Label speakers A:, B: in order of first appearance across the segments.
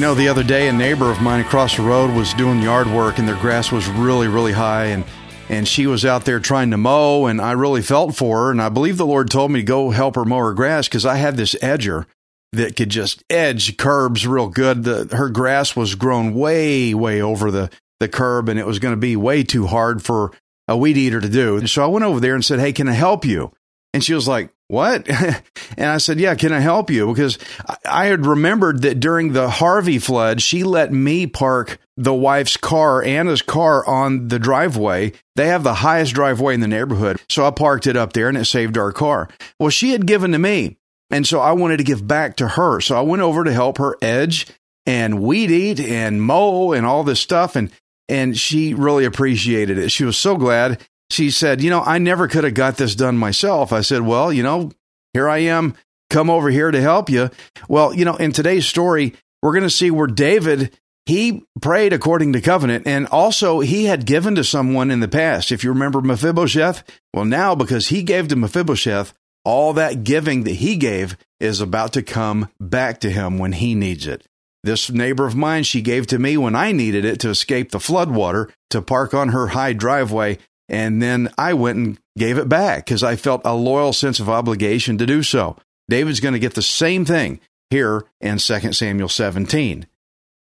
A: You know, the other day, a neighbor of mine across the road was doing yard work, and their grass was really, really high, and and she was out there trying to mow, and I really felt for her, and I believe the Lord told me to go help her mow her grass because I had this edger that could just edge curbs real good. The, her grass was grown way, way over the the curb, and it was going to be way too hard for a weed eater to do. So I went over there and said, "Hey, can I help you?" And she was like, What? and I said, Yeah, can I help you? Because I- had remembered that during the Harvey flood, she let me park the wife's car, Anna's car, on the driveway. They have the highest driveway in the neighborhood. So I parked it up there and it saved our car. Well, she had given to me. And so I wanted to give back to her. So I went over to help her edge and weed eat and mow and all this stuff. And and she really appreciated it. She was so glad. She said, You know, I never could have got this done myself. I said, Well, you know, here I am, come over here to help you. Well, you know, in today's story, we're going to see where David. He prayed according to covenant, and also he had given to someone in the past. If you remember Mephibosheth, well, now because he gave to Mephibosheth, all that giving that he gave is about to come back to him when he needs it. This neighbor of mine, she gave to me when I needed it to escape the floodwater to park on her high driveway. And then I went and gave it back because I felt a loyal sense of obligation to do so. David's going to get the same thing here in 2 Samuel 17.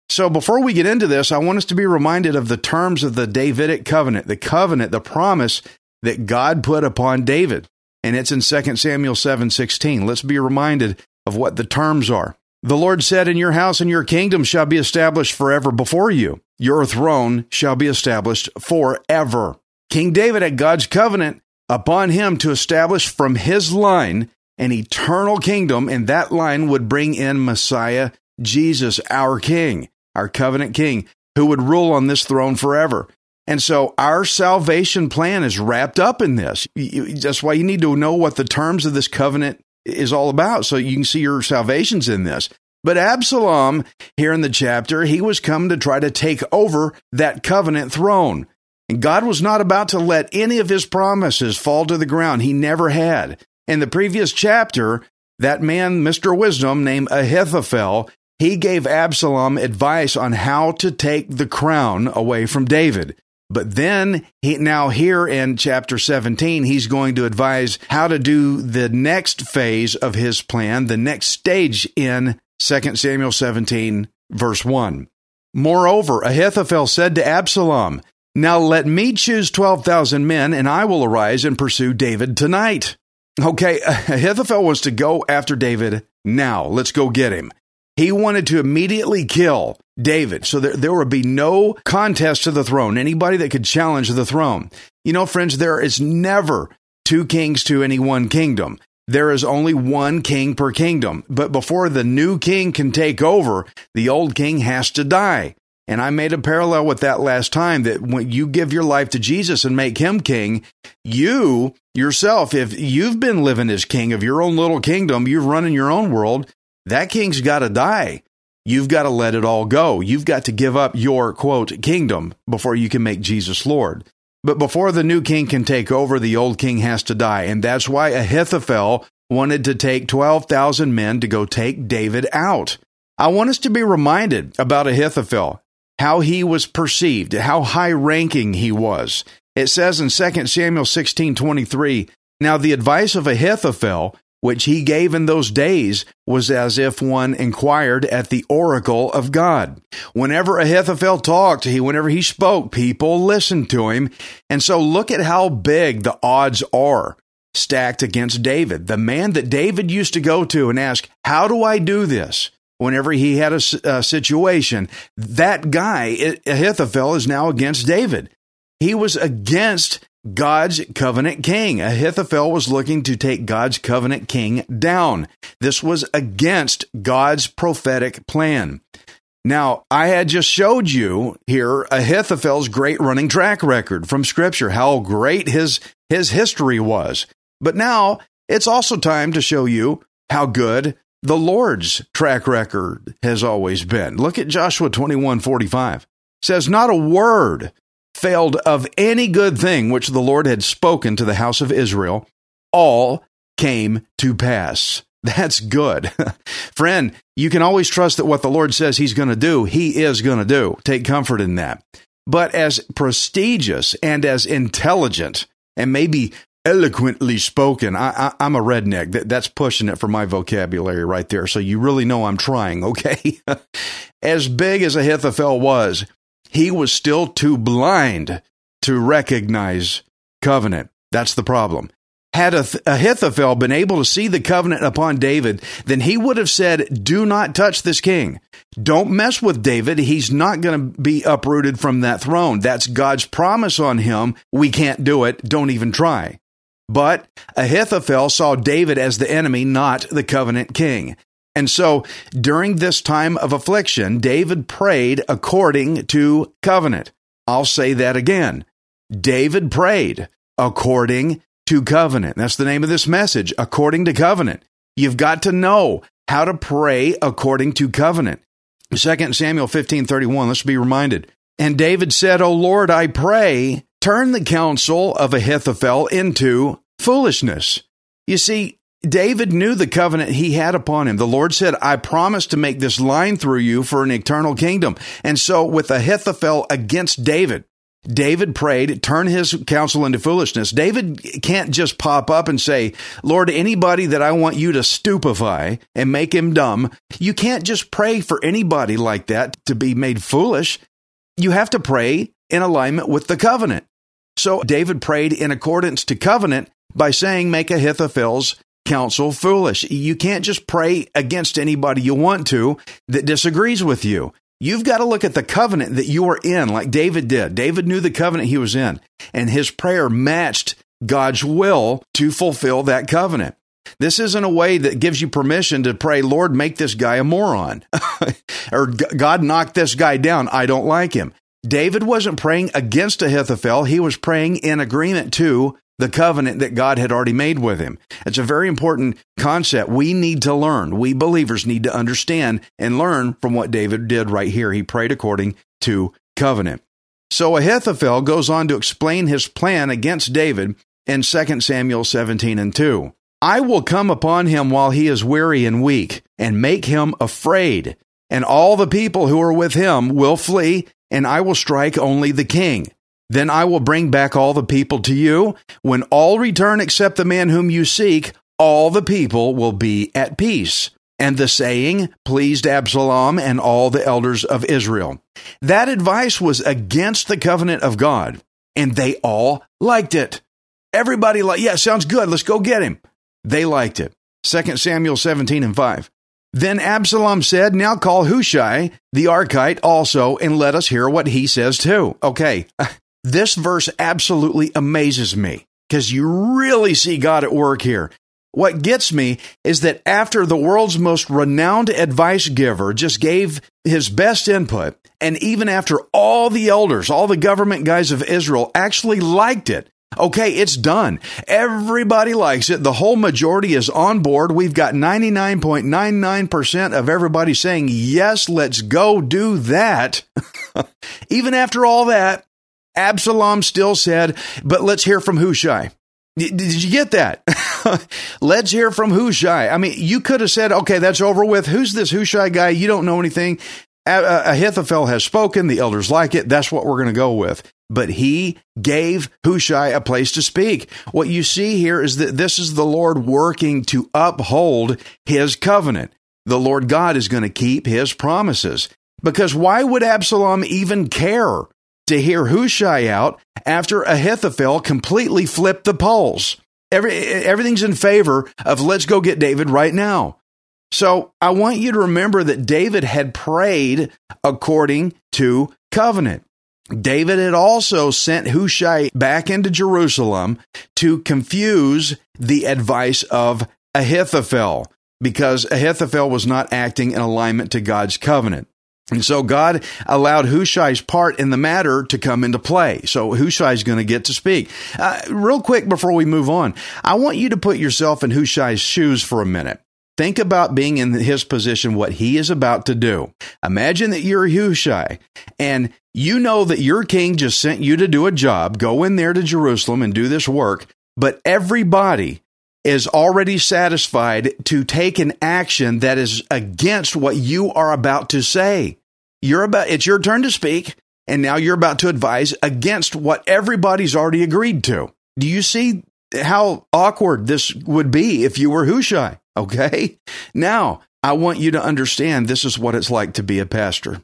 A: So before we get into this, I want us to be reminded of the terms of the Davidic covenant, the covenant, the promise that God put upon David. And it's in 2 Samuel 7:16. Let's be reminded of what the terms are. The Lord said, "In your house and your kingdom shall be established forever before you. Your throne shall be established forever." King David had God's covenant upon him to establish from his line an eternal kingdom, and that line would bring in Messiah, Jesus, our King, our covenant King, who would rule on this throne forever. And so our salvation plan is wrapped up in this. That's why you need to know what the terms of this covenant is all about so you can see your salvation's in this. But Absalom, here in the chapter, he was come to try to take over that covenant throne. And God was not about to let any of his promises fall to the ground. He never had. In the previous chapter, that man, Mr. Wisdom, named Ahithophel, he gave Absalom advice on how to take the crown away from David. But then he now here in chapter 17, he's going to advise how to do the next phase of his plan, the next stage in 2 Samuel 17, verse 1. Moreover, Ahithophel said to Absalom, Now let me choose 12,000 men, and I will arise and pursue David tonight. Okay, Ahithophel wants to go after David now. Let's go get him. He wanted to immediately kill David, so there, there would be no contest to the throne, anybody that could challenge the throne. You know, friends, there is never two kings to any one kingdom. There is only one king per kingdom. But before the new king can take over, the old king has to die. And I made a parallel with that last time that when you give your life to Jesus and make him king, you yourself, if you've been living as king of your own little kingdom, you're running your own world, that king's got to die. You've got to let it all go. You've got to give up your quote kingdom before you can make Jesus Lord. But before the new king can take over, the old king has to die. And that's why Ahithophel wanted to take 12,000 men to go take David out. I want us to be reminded about Ahithophel, how he was perceived, how high ranking he was. It says in 2 Samuel 16 23, Now the advice of Ahithophel, which he gave in those days, was as if one inquired at the oracle of God. Whenever Ahithophel talked, he whenever he spoke, people listened to him. And so look at how big the odds are stacked against David. The man that David used to go to and ask, How do I do this? Whenever he had a, a situation, that guy, Ahithophel, is now against David. He was against God's covenant king. Ahithophel was looking to take God's covenant king down. This was against God's prophetic plan. Now, I had just showed you here Ahithophel's great running track record from scripture, how great his, his history was. But now it's also time to show you how good the Lord's track record has always been. Look at Joshua 21 45. It says, Not a word failed of any good thing which the Lord had spoken to the house of Israel. All came to pass. That's good. Friend, you can always trust that what the Lord says He's going to do, He is going to do. Take comfort in that. But as prestigious and as intelligent and maybe eloquently spoken, I, am a redneck. That, that's pushing it for my vocabulary right there. So you really know I'm trying, okay? as big as Ahithophel was, he was still too blind to recognize covenant. That's the problem. Had Ahithophel been able to see the covenant upon David, then he would have said, Do not touch this king. Don't mess with David. He's not going to be uprooted from that throne. That's God's promise on him. We can't do it. Don't even try. But Ahithophel saw David as the enemy, not the covenant king. And so during this time of affliction, David prayed according to covenant. I'll say that again. David prayed according to covenant. That's the name of this message, according to covenant. You've got to know how to pray according to covenant. 2 Samuel 15 31, let's be reminded. And David said, O Lord, I pray, turn the counsel of Ahithophel into foolishness. You see, David knew the covenant he had upon him. The Lord said, I promise to make this line through you for an eternal kingdom. And so, with Ahithophel against David, David prayed, turn his counsel into foolishness. David can't just pop up and say, Lord, anybody that I want you to stupefy and make him dumb, you can't just pray for anybody like that to be made foolish. You have to pray in alignment with the covenant. So David prayed in accordance to covenant by saying, make Ahithophel's counsel foolish. You can't just pray against anybody you want to that disagrees with you. You've got to look at the covenant that you are in, like David did. David knew the covenant he was in, and his prayer matched God's will to fulfill that covenant. This isn't a way that gives you permission to pray, Lord, make this guy a moron, or God, knock this guy down. I don't like him. David wasn't praying against Ahithophel. He was praying in agreement to the covenant that God had already made with him. It's a very important concept we need to learn. We believers need to understand and learn from what David did right here. He prayed according to covenant. So Ahithophel goes on to explain his plan against David in 2 Samuel 17 and 2. I will come upon him while he is weary and weak and make him afraid, and all the people who are with him will flee, and I will strike only the king. Then I will bring back all the people to you. When all return except the man whom you seek, all the people will be at peace. And the saying pleased Absalom and all the elders of Israel. That advice was against the covenant of God, and they all liked it. Everybody like, yeah, sounds good. Let's go get him. They liked it. 2 Samuel 17 and 5. Then Absalom said, Now call Hushai the Archite also, and let us hear what he says too. Okay, This verse absolutely amazes me because you really see God at work here. What gets me is that after the world's most renowned advice giver just gave his best input, and even after all the elders, all the government guys of Israel actually liked it, okay, it's done. Everybody likes it. The whole majority is on board. We've got 99.99% of everybody saying, yes, let's go do that. even after all that, Absalom still said, but let's hear from Hushai. Did you get that? Let's hear from Hushai. I mean, you could have said, okay, that's over with. Who's this Hushai guy? You don't know anything. Ahithophel has spoken. The elders like it. That's what we're going to go with. But he gave Hushai a place to speak. What you see here is that this is the Lord working to uphold his covenant. The Lord God is going to keep his promises. Because why would Absalom even care to hear Hushai out after Ahithophel completely flipped the polls. Every, everything's in favor of let's go get David right now. So I want you to remember that David had prayed according to covenant. David had also sent Hushai back into Jerusalem to confuse the advice of Ahithophel because Ahithophel was not acting in alignment to God's covenant. And so God allowed Hushai's part in the matter to come into play. So Hushai's going to get to speak. Uh, real quick before we move on, I want you to put yourself in Hushai's shoes for a minute. Think about being in his position, what he is about to do. Imagine that you're Hushai and you know that your king just sent you to do a job, go in there to Jerusalem and do this work, but everybody is already satisfied to take an action that is against what you are about to say. You're about, it's your turn to speak, and now you're about to advise against what everybody's already agreed to. Do you see how awkward this would be if you were Hushai? Okay. Now, I want you to understand this is what it's like to be a pastor.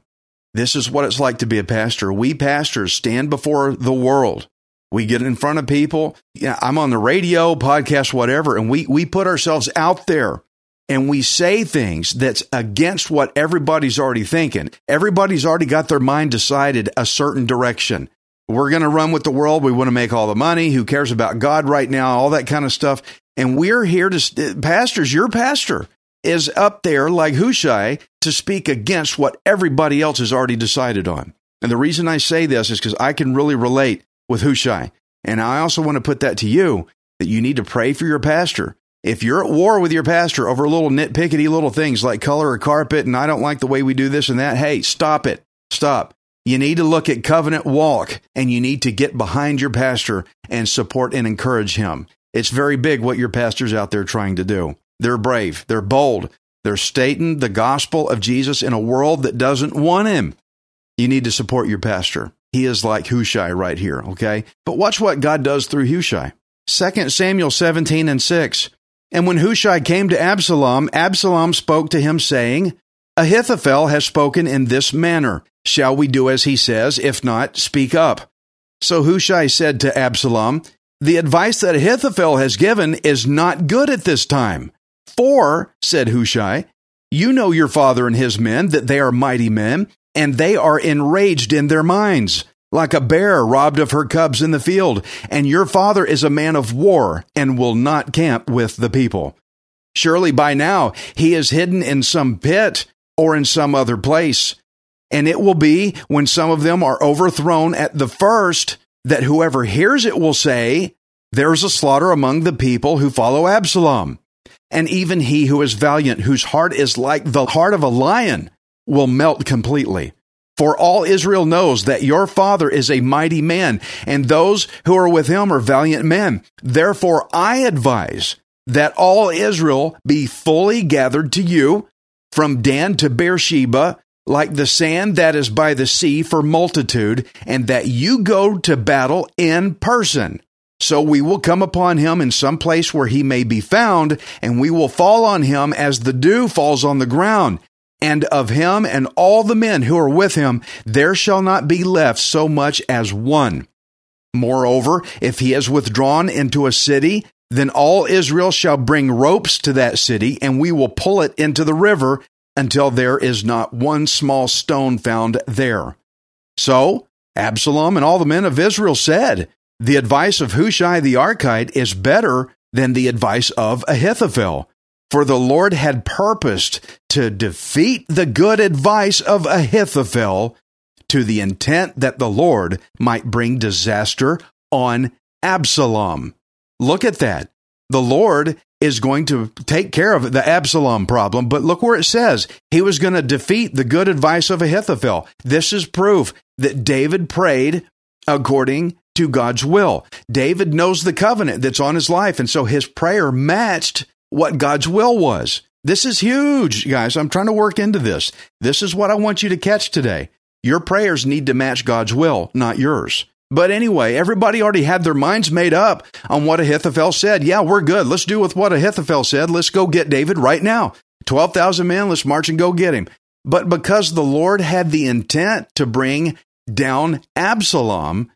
A: This is what it's like to be a pastor. We pastors stand before the world. We get in front of people. Yeah, I'm on the radio, podcast, whatever, and we, we put ourselves out there and we say things that's against what everybody's already thinking. Everybody's already got their mind decided a certain direction. We're going to run with the world. We want to make all the money. Who cares about God right now? All that kind of stuff. And we're here to, uh, pastors, your pastor is up there like Hushai to speak against what everybody else has already decided on. And the reason I say this is because I can really relate with Hushai. And I also want to put that to you that you need to pray for your pastor. If you're at war with your pastor over little nitpickety little things like color of carpet and I don't like the way we do this and that, hey, stop it. Stop. You need to look at covenant walk and you need to get behind your pastor and support and encourage him. It's very big what your pastor's out there trying to do. They're brave, they're bold, they're stating the gospel of Jesus in a world that doesn't want him. You need to support your pastor. He is like Hushai right here, okay? But watch what God does through Hushai. 2 Samuel 17 and 6. And when Hushai came to Absalom, Absalom spoke to him, saying, Ahithophel has spoken in this manner. Shall we do as he says? If not, speak up. So Hushai said to Absalom, The advice that Ahithophel has given is not good at this time. For, said Hushai, you know your father and his men, that they are mighty men, and they are enraged in their minds, like a bear robbed of her cubs in the field. And your father is a man of war and will not camp with the people. Surely by now he is hidden in some pit or in some other place. And it will be when some of them are overthrown at the first that whoever hears it will say, There's a slaughter among the people who follow Absalom. And even he who is valiant, whose heart is like the heart of a lion, will melt completely. For all Israel knows that your father is a mighty man, and those who are with him are valiant men. Therefore, I advise that all Israel be fully gathered to you from Dan to Beersheba, like the sand that is by the sea for multitude, and that you go to battle in person. So we will come upon him in some place where he may be found, and we will fall on him as the dew falls on the ground and of him and all the men who are with him, there shall not be left so much as one. Moreover, if he has withdrawn into a city, then all Israel shall bring ropes to that city, and we will pull it into the river until there is not one small stone found there. So Absalom and all the men of Israel said, The advice of Hushai the Archite is better than the advice of Ahithophel. For the Lord had purposed to defeat the good advice of Ahithophel to the intent that the Lord might bring disaster on Absalom. Look at that. The Lord is going to take care of the Absalom problem, but look where it says he was going to defeat the good advice of Ahithophel. This is proof that David prayed according to God's will. David knows the covenant that's on his life, and so his prayer matched what God's will was. This is huge, guys. I'm trying to work into this. This is what I want you to catch today. Your prayers need to match God's will, not yours. But anyway, everybody already had their minds made up on what Ahithophel said. Yeah, we're good. Let's do with what Ahithophel said. Let's go get David right now. 12,000 men, let's march and go get him. But because the Lord had the intent to bring down Absalom,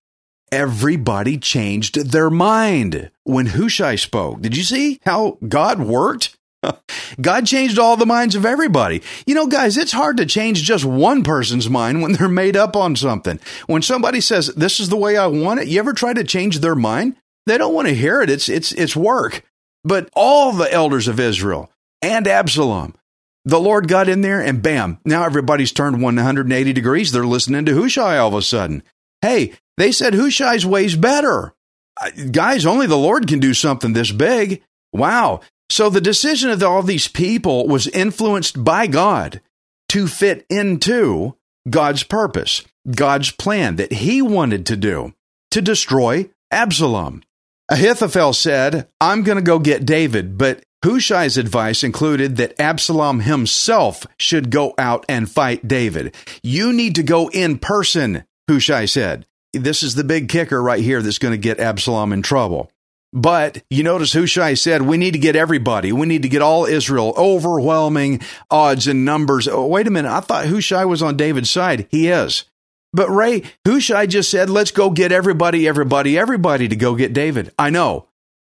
A: everybody changed their mind when Hushai spoke. Did you see how God worked? God changed all the minds of everybody. You know, guys, it's hard to change just one person's mind when they're made up on something. When somebody says, this is the way I want it, you ever try to change their mind? They don't want to hear it. It's, it's, it's work. But all the elders of Israel and Absalom, the Lord got in there and bam, now everybody's turned 180 degrees. They're listening to Hushai all of a sudden. Hey, they said Hushai's way's better. Guys, only the Lord can do something this big. Wow. So the decision of all these people was influenced by God to fit into God's purpose, God's plan that he wanted to do to destroy Absalom. Ahithophel said, I'm going to go get David, but Hushai's advice included that Absalom himself should go out and fight David. You need to go in person, Hushai said. This is the big kicker right here that's going to get Absalom in trouble. But you notice Hushai said, we need to get everybody. We need to get all Israel. Overwhelming odds and numbers. Oh, wait a minute. I thought Hushai was on David's side. He is. But Ray, Hushai just said, let's go get everybody, everybody, everybody to go get David. I know.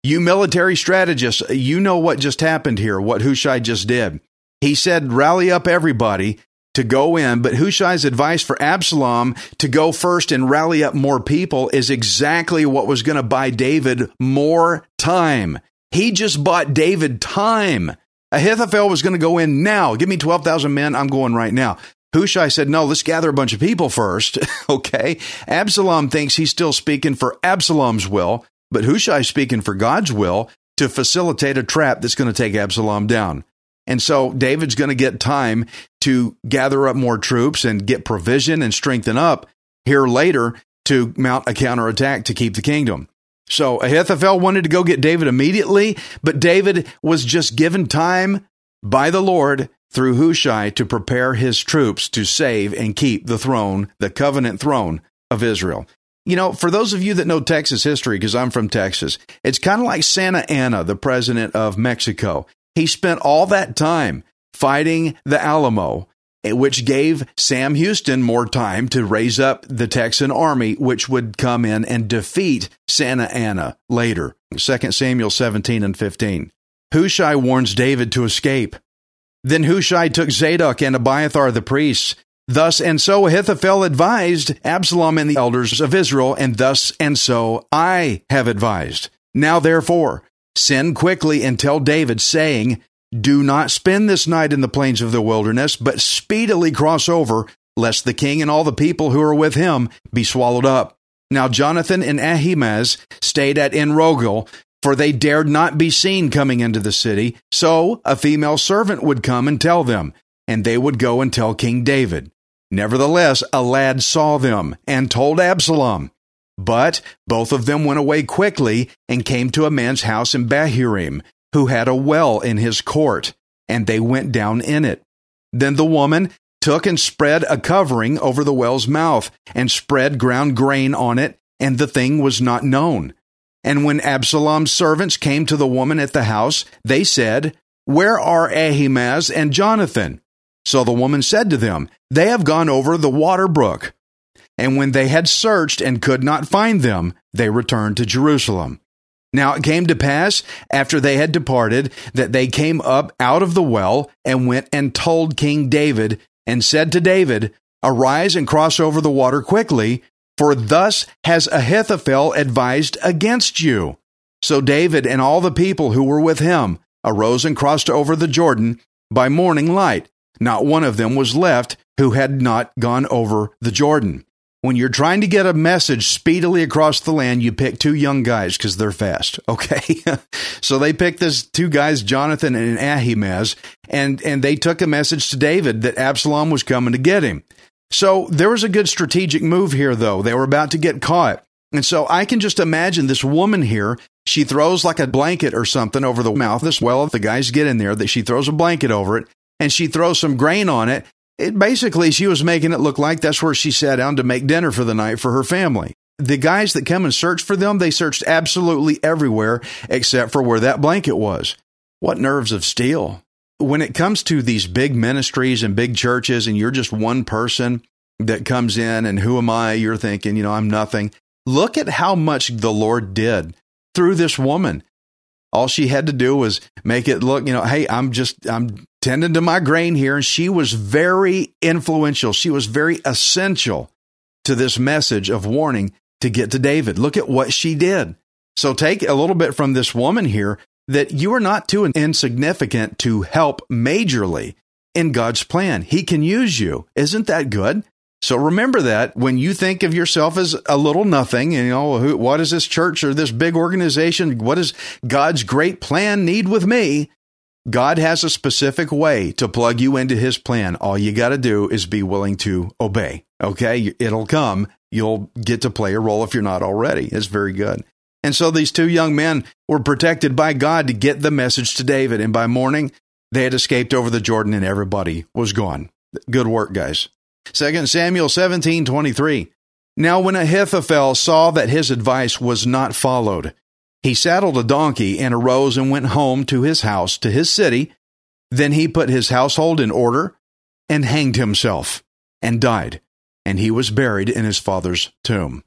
A: You military strategists, you know what just happened here, what Hushai just did. He said, rally up everybody to go in, but Hushai's advice for Absalom to go first and rally up more people is exactly what was going to buy David more time. He just bought David time. Ahithophel was going to go in now. Give me 12,000 men. I'm going right now. Hushai said, no, let's gather a bunch of people first. okay. Absalom thinks he's still speaking for Absalom's will, but Hushai's speaking for God's will to facilitate a trap that's going to take Absalom down. And so David's going to get time to gather up more troops and get provision and strengthen up here later to mount a counterattack to keep the kingdom. So Ahithophel wanted to go get David immediately, but David was just given time by the Lord through Hushai to prepare his troops to save and keep the throne, the covenant throne of Israel. You know, for those of you that know Texas history, because I'm from Texas, it's kind of like Santa Anna, the president of Mexico. He spent all that time fighting the Alamo, eh, which gave Sam Houston more time to raise up the Texan army, which would come in and defeat Santa Anna later. 2 Samuel 17 and 15. Hushai warns David to escape. Then Hushai took Zadok and Abiathar the priests. Thus and so Ahithophel advised Absalom and the elders of Israel, and thus and so I have advised. Now therefore, Send quickly and tell David, saying, Do not spend this night in the plains of the wilderness, but speedily cross over, lest the king and all the people who are with him be swallowed up. Now Jonathan and Ahimaaz stayed at Enrogel, for they dared not be seen coming into the city. So a female servant would come and tell them, and they would go and tell King David. Nevertheless, a lad saw them and told Absalom. But both of them went away quickly and came to a man's house in Bahurim, who had a well in his court, and they went down in it. Then the woman took and spread a covering over the well's mouth, and spread ground grain on it, and the thing was not known. And when Absalom's servants came to the woman at the house, they said, Where are Ahimaaz and Jonathan? So the woman said to them, They have gone over the water brook. And when they had searched and could not find them, they returned to Jerusalem. Now it came to pass, after they had departed, that they came up out of the well and went and told King David, and said to David, Arise and cross over the water quickly, for thus has Ahithophel advised against you. So David and all the people who were with him arose and crossed over the Jordan by morning light. Not one of them was left who had not gone over the Jordan when you're trying to get a message speedily across the land, you pick two young guys because they're fast. Okay. so they picked this two guys, Jonathan and Ahimaaz, and, and they took a message to David that Absalom was coming to get him. So there was a good strategic move here, though. They were about to get caught. And so I can just imagine this woman here. She throws like a blanket or something over the mouth. This well, if the guys get in there, that she throws a blanket over it and she throws some grain on it it basically, she was making it look like that's where she sat down to make dinner for the night for her family. The guys that come and search for them, they searched absolutely everywhere except for where that blanket was. What nerves of steel. When it comes to these big ministries and big churches, and you're just one person that comes in, and who am I? You're thinking, you know, I'm nothing. Look at how much the Lord did through this woman. All she had to do was make it look, you know, hey, I'm just, I'm tending to my grain here. And she was very influential. She was very essential to this message of warning to get to David. Look at what she did. So take a little bit from this woman here that you are not too insignificant to help majorly in God's plan. He can use you. Isn't that good? So remember that when you think of yourself as a little nothing, you know, what does this church or this big organization, what does God's great plan need with me? God has a specific way to plug you into his plan. All you got to do is be willing to obey. Okay. It'll come. You'll get to play a role if you're not already. It's very good. And so these two young men were protected by God to get the message to David. And by morning, they had escaped over the Jordan and everybody was gone. Good work, guys. 2 Samuel 17 23. Now, when Ahithophel saw that his advice was not followed, he saddled a donkey and arose and went home to his house, to his city. Then he put his household in order and hanged himself and died, and he was buried in his father's tomb.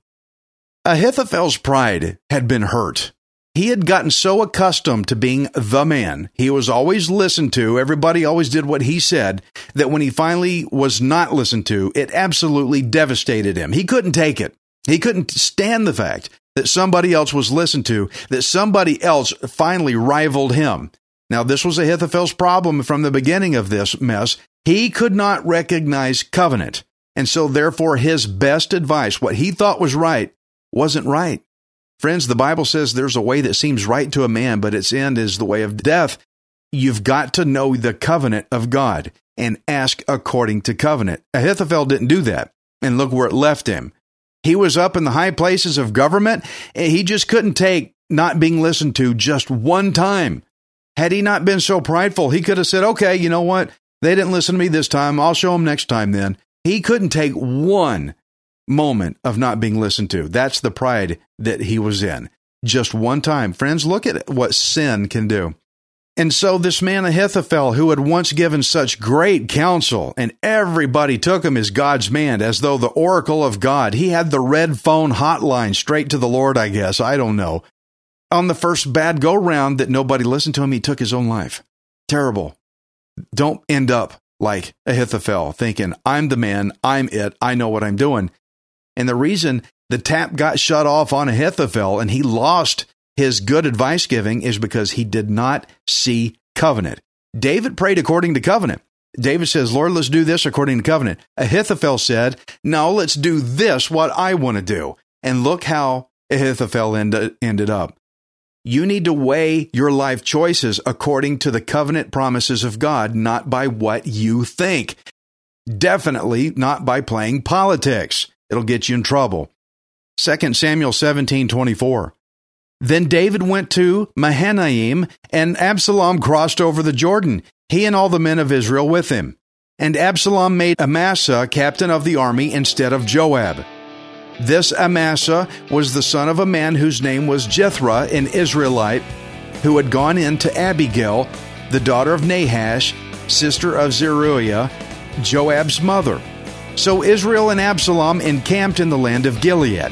A: Ahithophel's pride had been hurt. He had gotten so accustomed to being the man. He was always listened to. Everybody always did what he said that when he finally was not listened to, it absolutely devastated him. He couldn't take it. He couldn't stand the fact that somebody else was listened to, that somebody else finally rivaled him. Now, this was Ahithophel's problem from the beginning of this mess. He could not recognize covenant. And so, therefore, his best advice, what he thought was right, wasn't right. Friends, the Bible says there's a way that seems right to a man, but its end is the way of death. You've got to know the covenant of God and ask according to covenant. Ahithophel didn't do that. And look where it left him. He was up in the high places of government, he just couldn't take not being listened to just one time. Had he not been so prideful, he could have said, okay, you know what? They didn't listen to me this time. I'll show them next time then. He couldn't take one moment of not being listened to. That's the pride that he was in. Just one time. Friends, look at what sin can do. And so this man Ahithophel, who had once given such great counsel, and everybody took him as God's man, as though the oracle of God, he had the red phone hotline straight to the Lord, I guess. I don't know. On the first bad go round that nobody listened to him, he took his own life. Terrible. Don't end up like Ahithophel, thinking, I'm the man, I'm it, I know what I'm doing. And the reason the tap got shut off on Ahithophel and he lost his good advice giving is because he did not see covenant. David prayed according to covenant. David says, Lord, let's do this according to covenant. Ahithophel said, No, let's do this, what I want to do. And look how Ahithophel end, ended up. You need to weigh your life choices according to the covenant promises of God, not by what you think. Definitely not by playing politics. It'll get you in trouble. 2 Samuel 17 24. Then David went to Mahanaim, and Absalom crossed over the Jordan, he and all the men of Israel with him. And Absalom made Amasa captain of the army instead of Joab. This Amasa was the son of a man whose name was Jethro, an Israelite, who had gone in to Abigail, the daughter of Nahash, sister of Zeruiah, Joab's mother. So Israel and Absalom encamped in the land of Gilead.